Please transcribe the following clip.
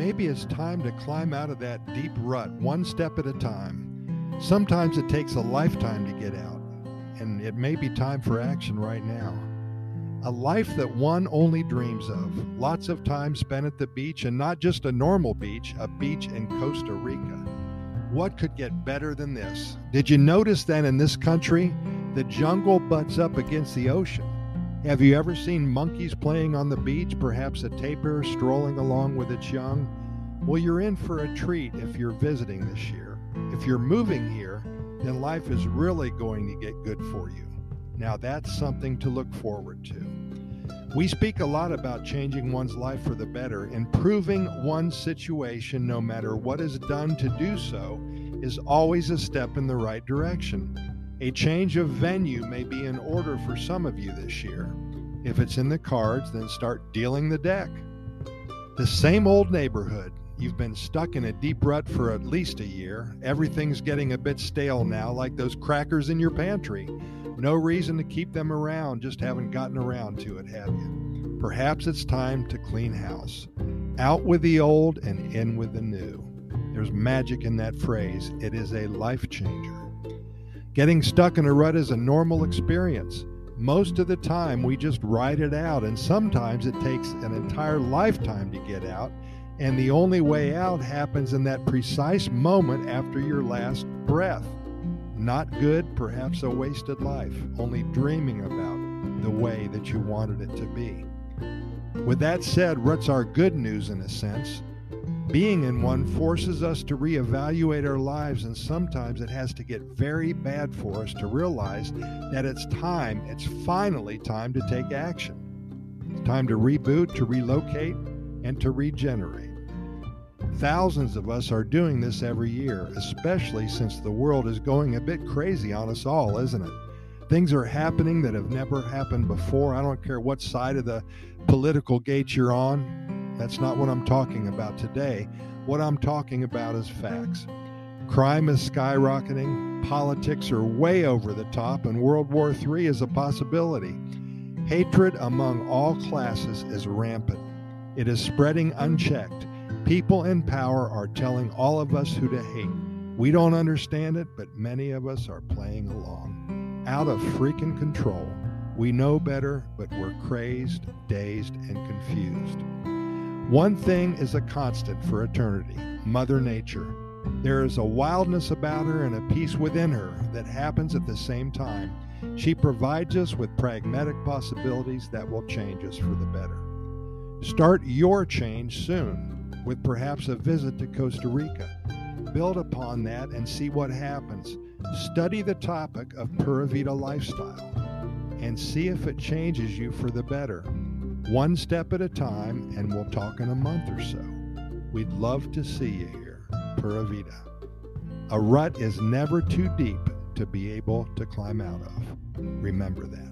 maybe it's time to climb out of that deep rut one step at a time. Sometimes it takes a lifetime to get out, and it may be time for action right now. A life that one only dreams of, lots of time spent at the beach, and not just a normal beach, a beach in Costa Rica. What could get better than this? Did you notice that in this country, the jungle butts up against the ocean? Have you ever seen monkeys playing on the beach, perhaps a tapir strolling along with its young? Well, you're in for a treat if you're visiting this year. If you're moving here, then life is really going to get good for you. Now, that's something to look forward to. We speak a lot about changing one's life for the better. Improving one's situation, no matter what is done to do so, is always a step in the right direction. A change of venue may be in order for some of you this year. If it's in the cards, then start dealing the deck. The same old neighborhood. You've been stuck in a deep rut for at least a year. Everything's getting a bit stale now, like those crackers in your pantry. No reason to keep them around, just haven't gotten around to it, have you? Perhaps it's time to clean house. Out with the old and in with the new. There's magic in that phrase. It is a life changer. Getting stuck in a rut is a normal experience. Most of the time, we just ride it out, and sometimes it takes an entire lifetime to get out, and the only way out happens in that precise moment after your last breath. Not good, perhaps a wasted life, only dreaming about the way that you wanted it to be. With that said, ruts are good news in a sense. Being in one forces us to reevaluate our lives, and sometimes it has to get very bad for us to realize that it's time, it's finally time to take action. It's time to reboot, to relocate, and to regenerate. Thousands of us are doing this every year, especially since the world is going a bit crazy on us all, isn't it? Things are happening that have never happened before. I don't care what side of the political gate you're on. That's not what I'm talking about today. What I'm talking about is facts. Crime is skyrocketing, politics are way over the top, and World War III is a possibility. Hatred among all classes is rampant. It is spreading unchecked. People in power are telling all of us who to hate. We don't understand it, but many of us are playing along. Out of freaking control. We know better, but we're crazed, dazed, and confused. One thing is a constant for eternity Mother Nature. There is a wildness about her and a peace within her that happens at the same time. She provides us with pragmatic possibilities that will change us for the better. Start your change soon with perhaps a visit to Costa Rica. Build upon that and see what happens. Study the topic of Pura Vida lifestyle and see if it changes you for the better one step at a time, and we'll talk in a month or so. We'd love to see you here. Pura Vida. A rut is never too deep to be able to climb out of. Remember that.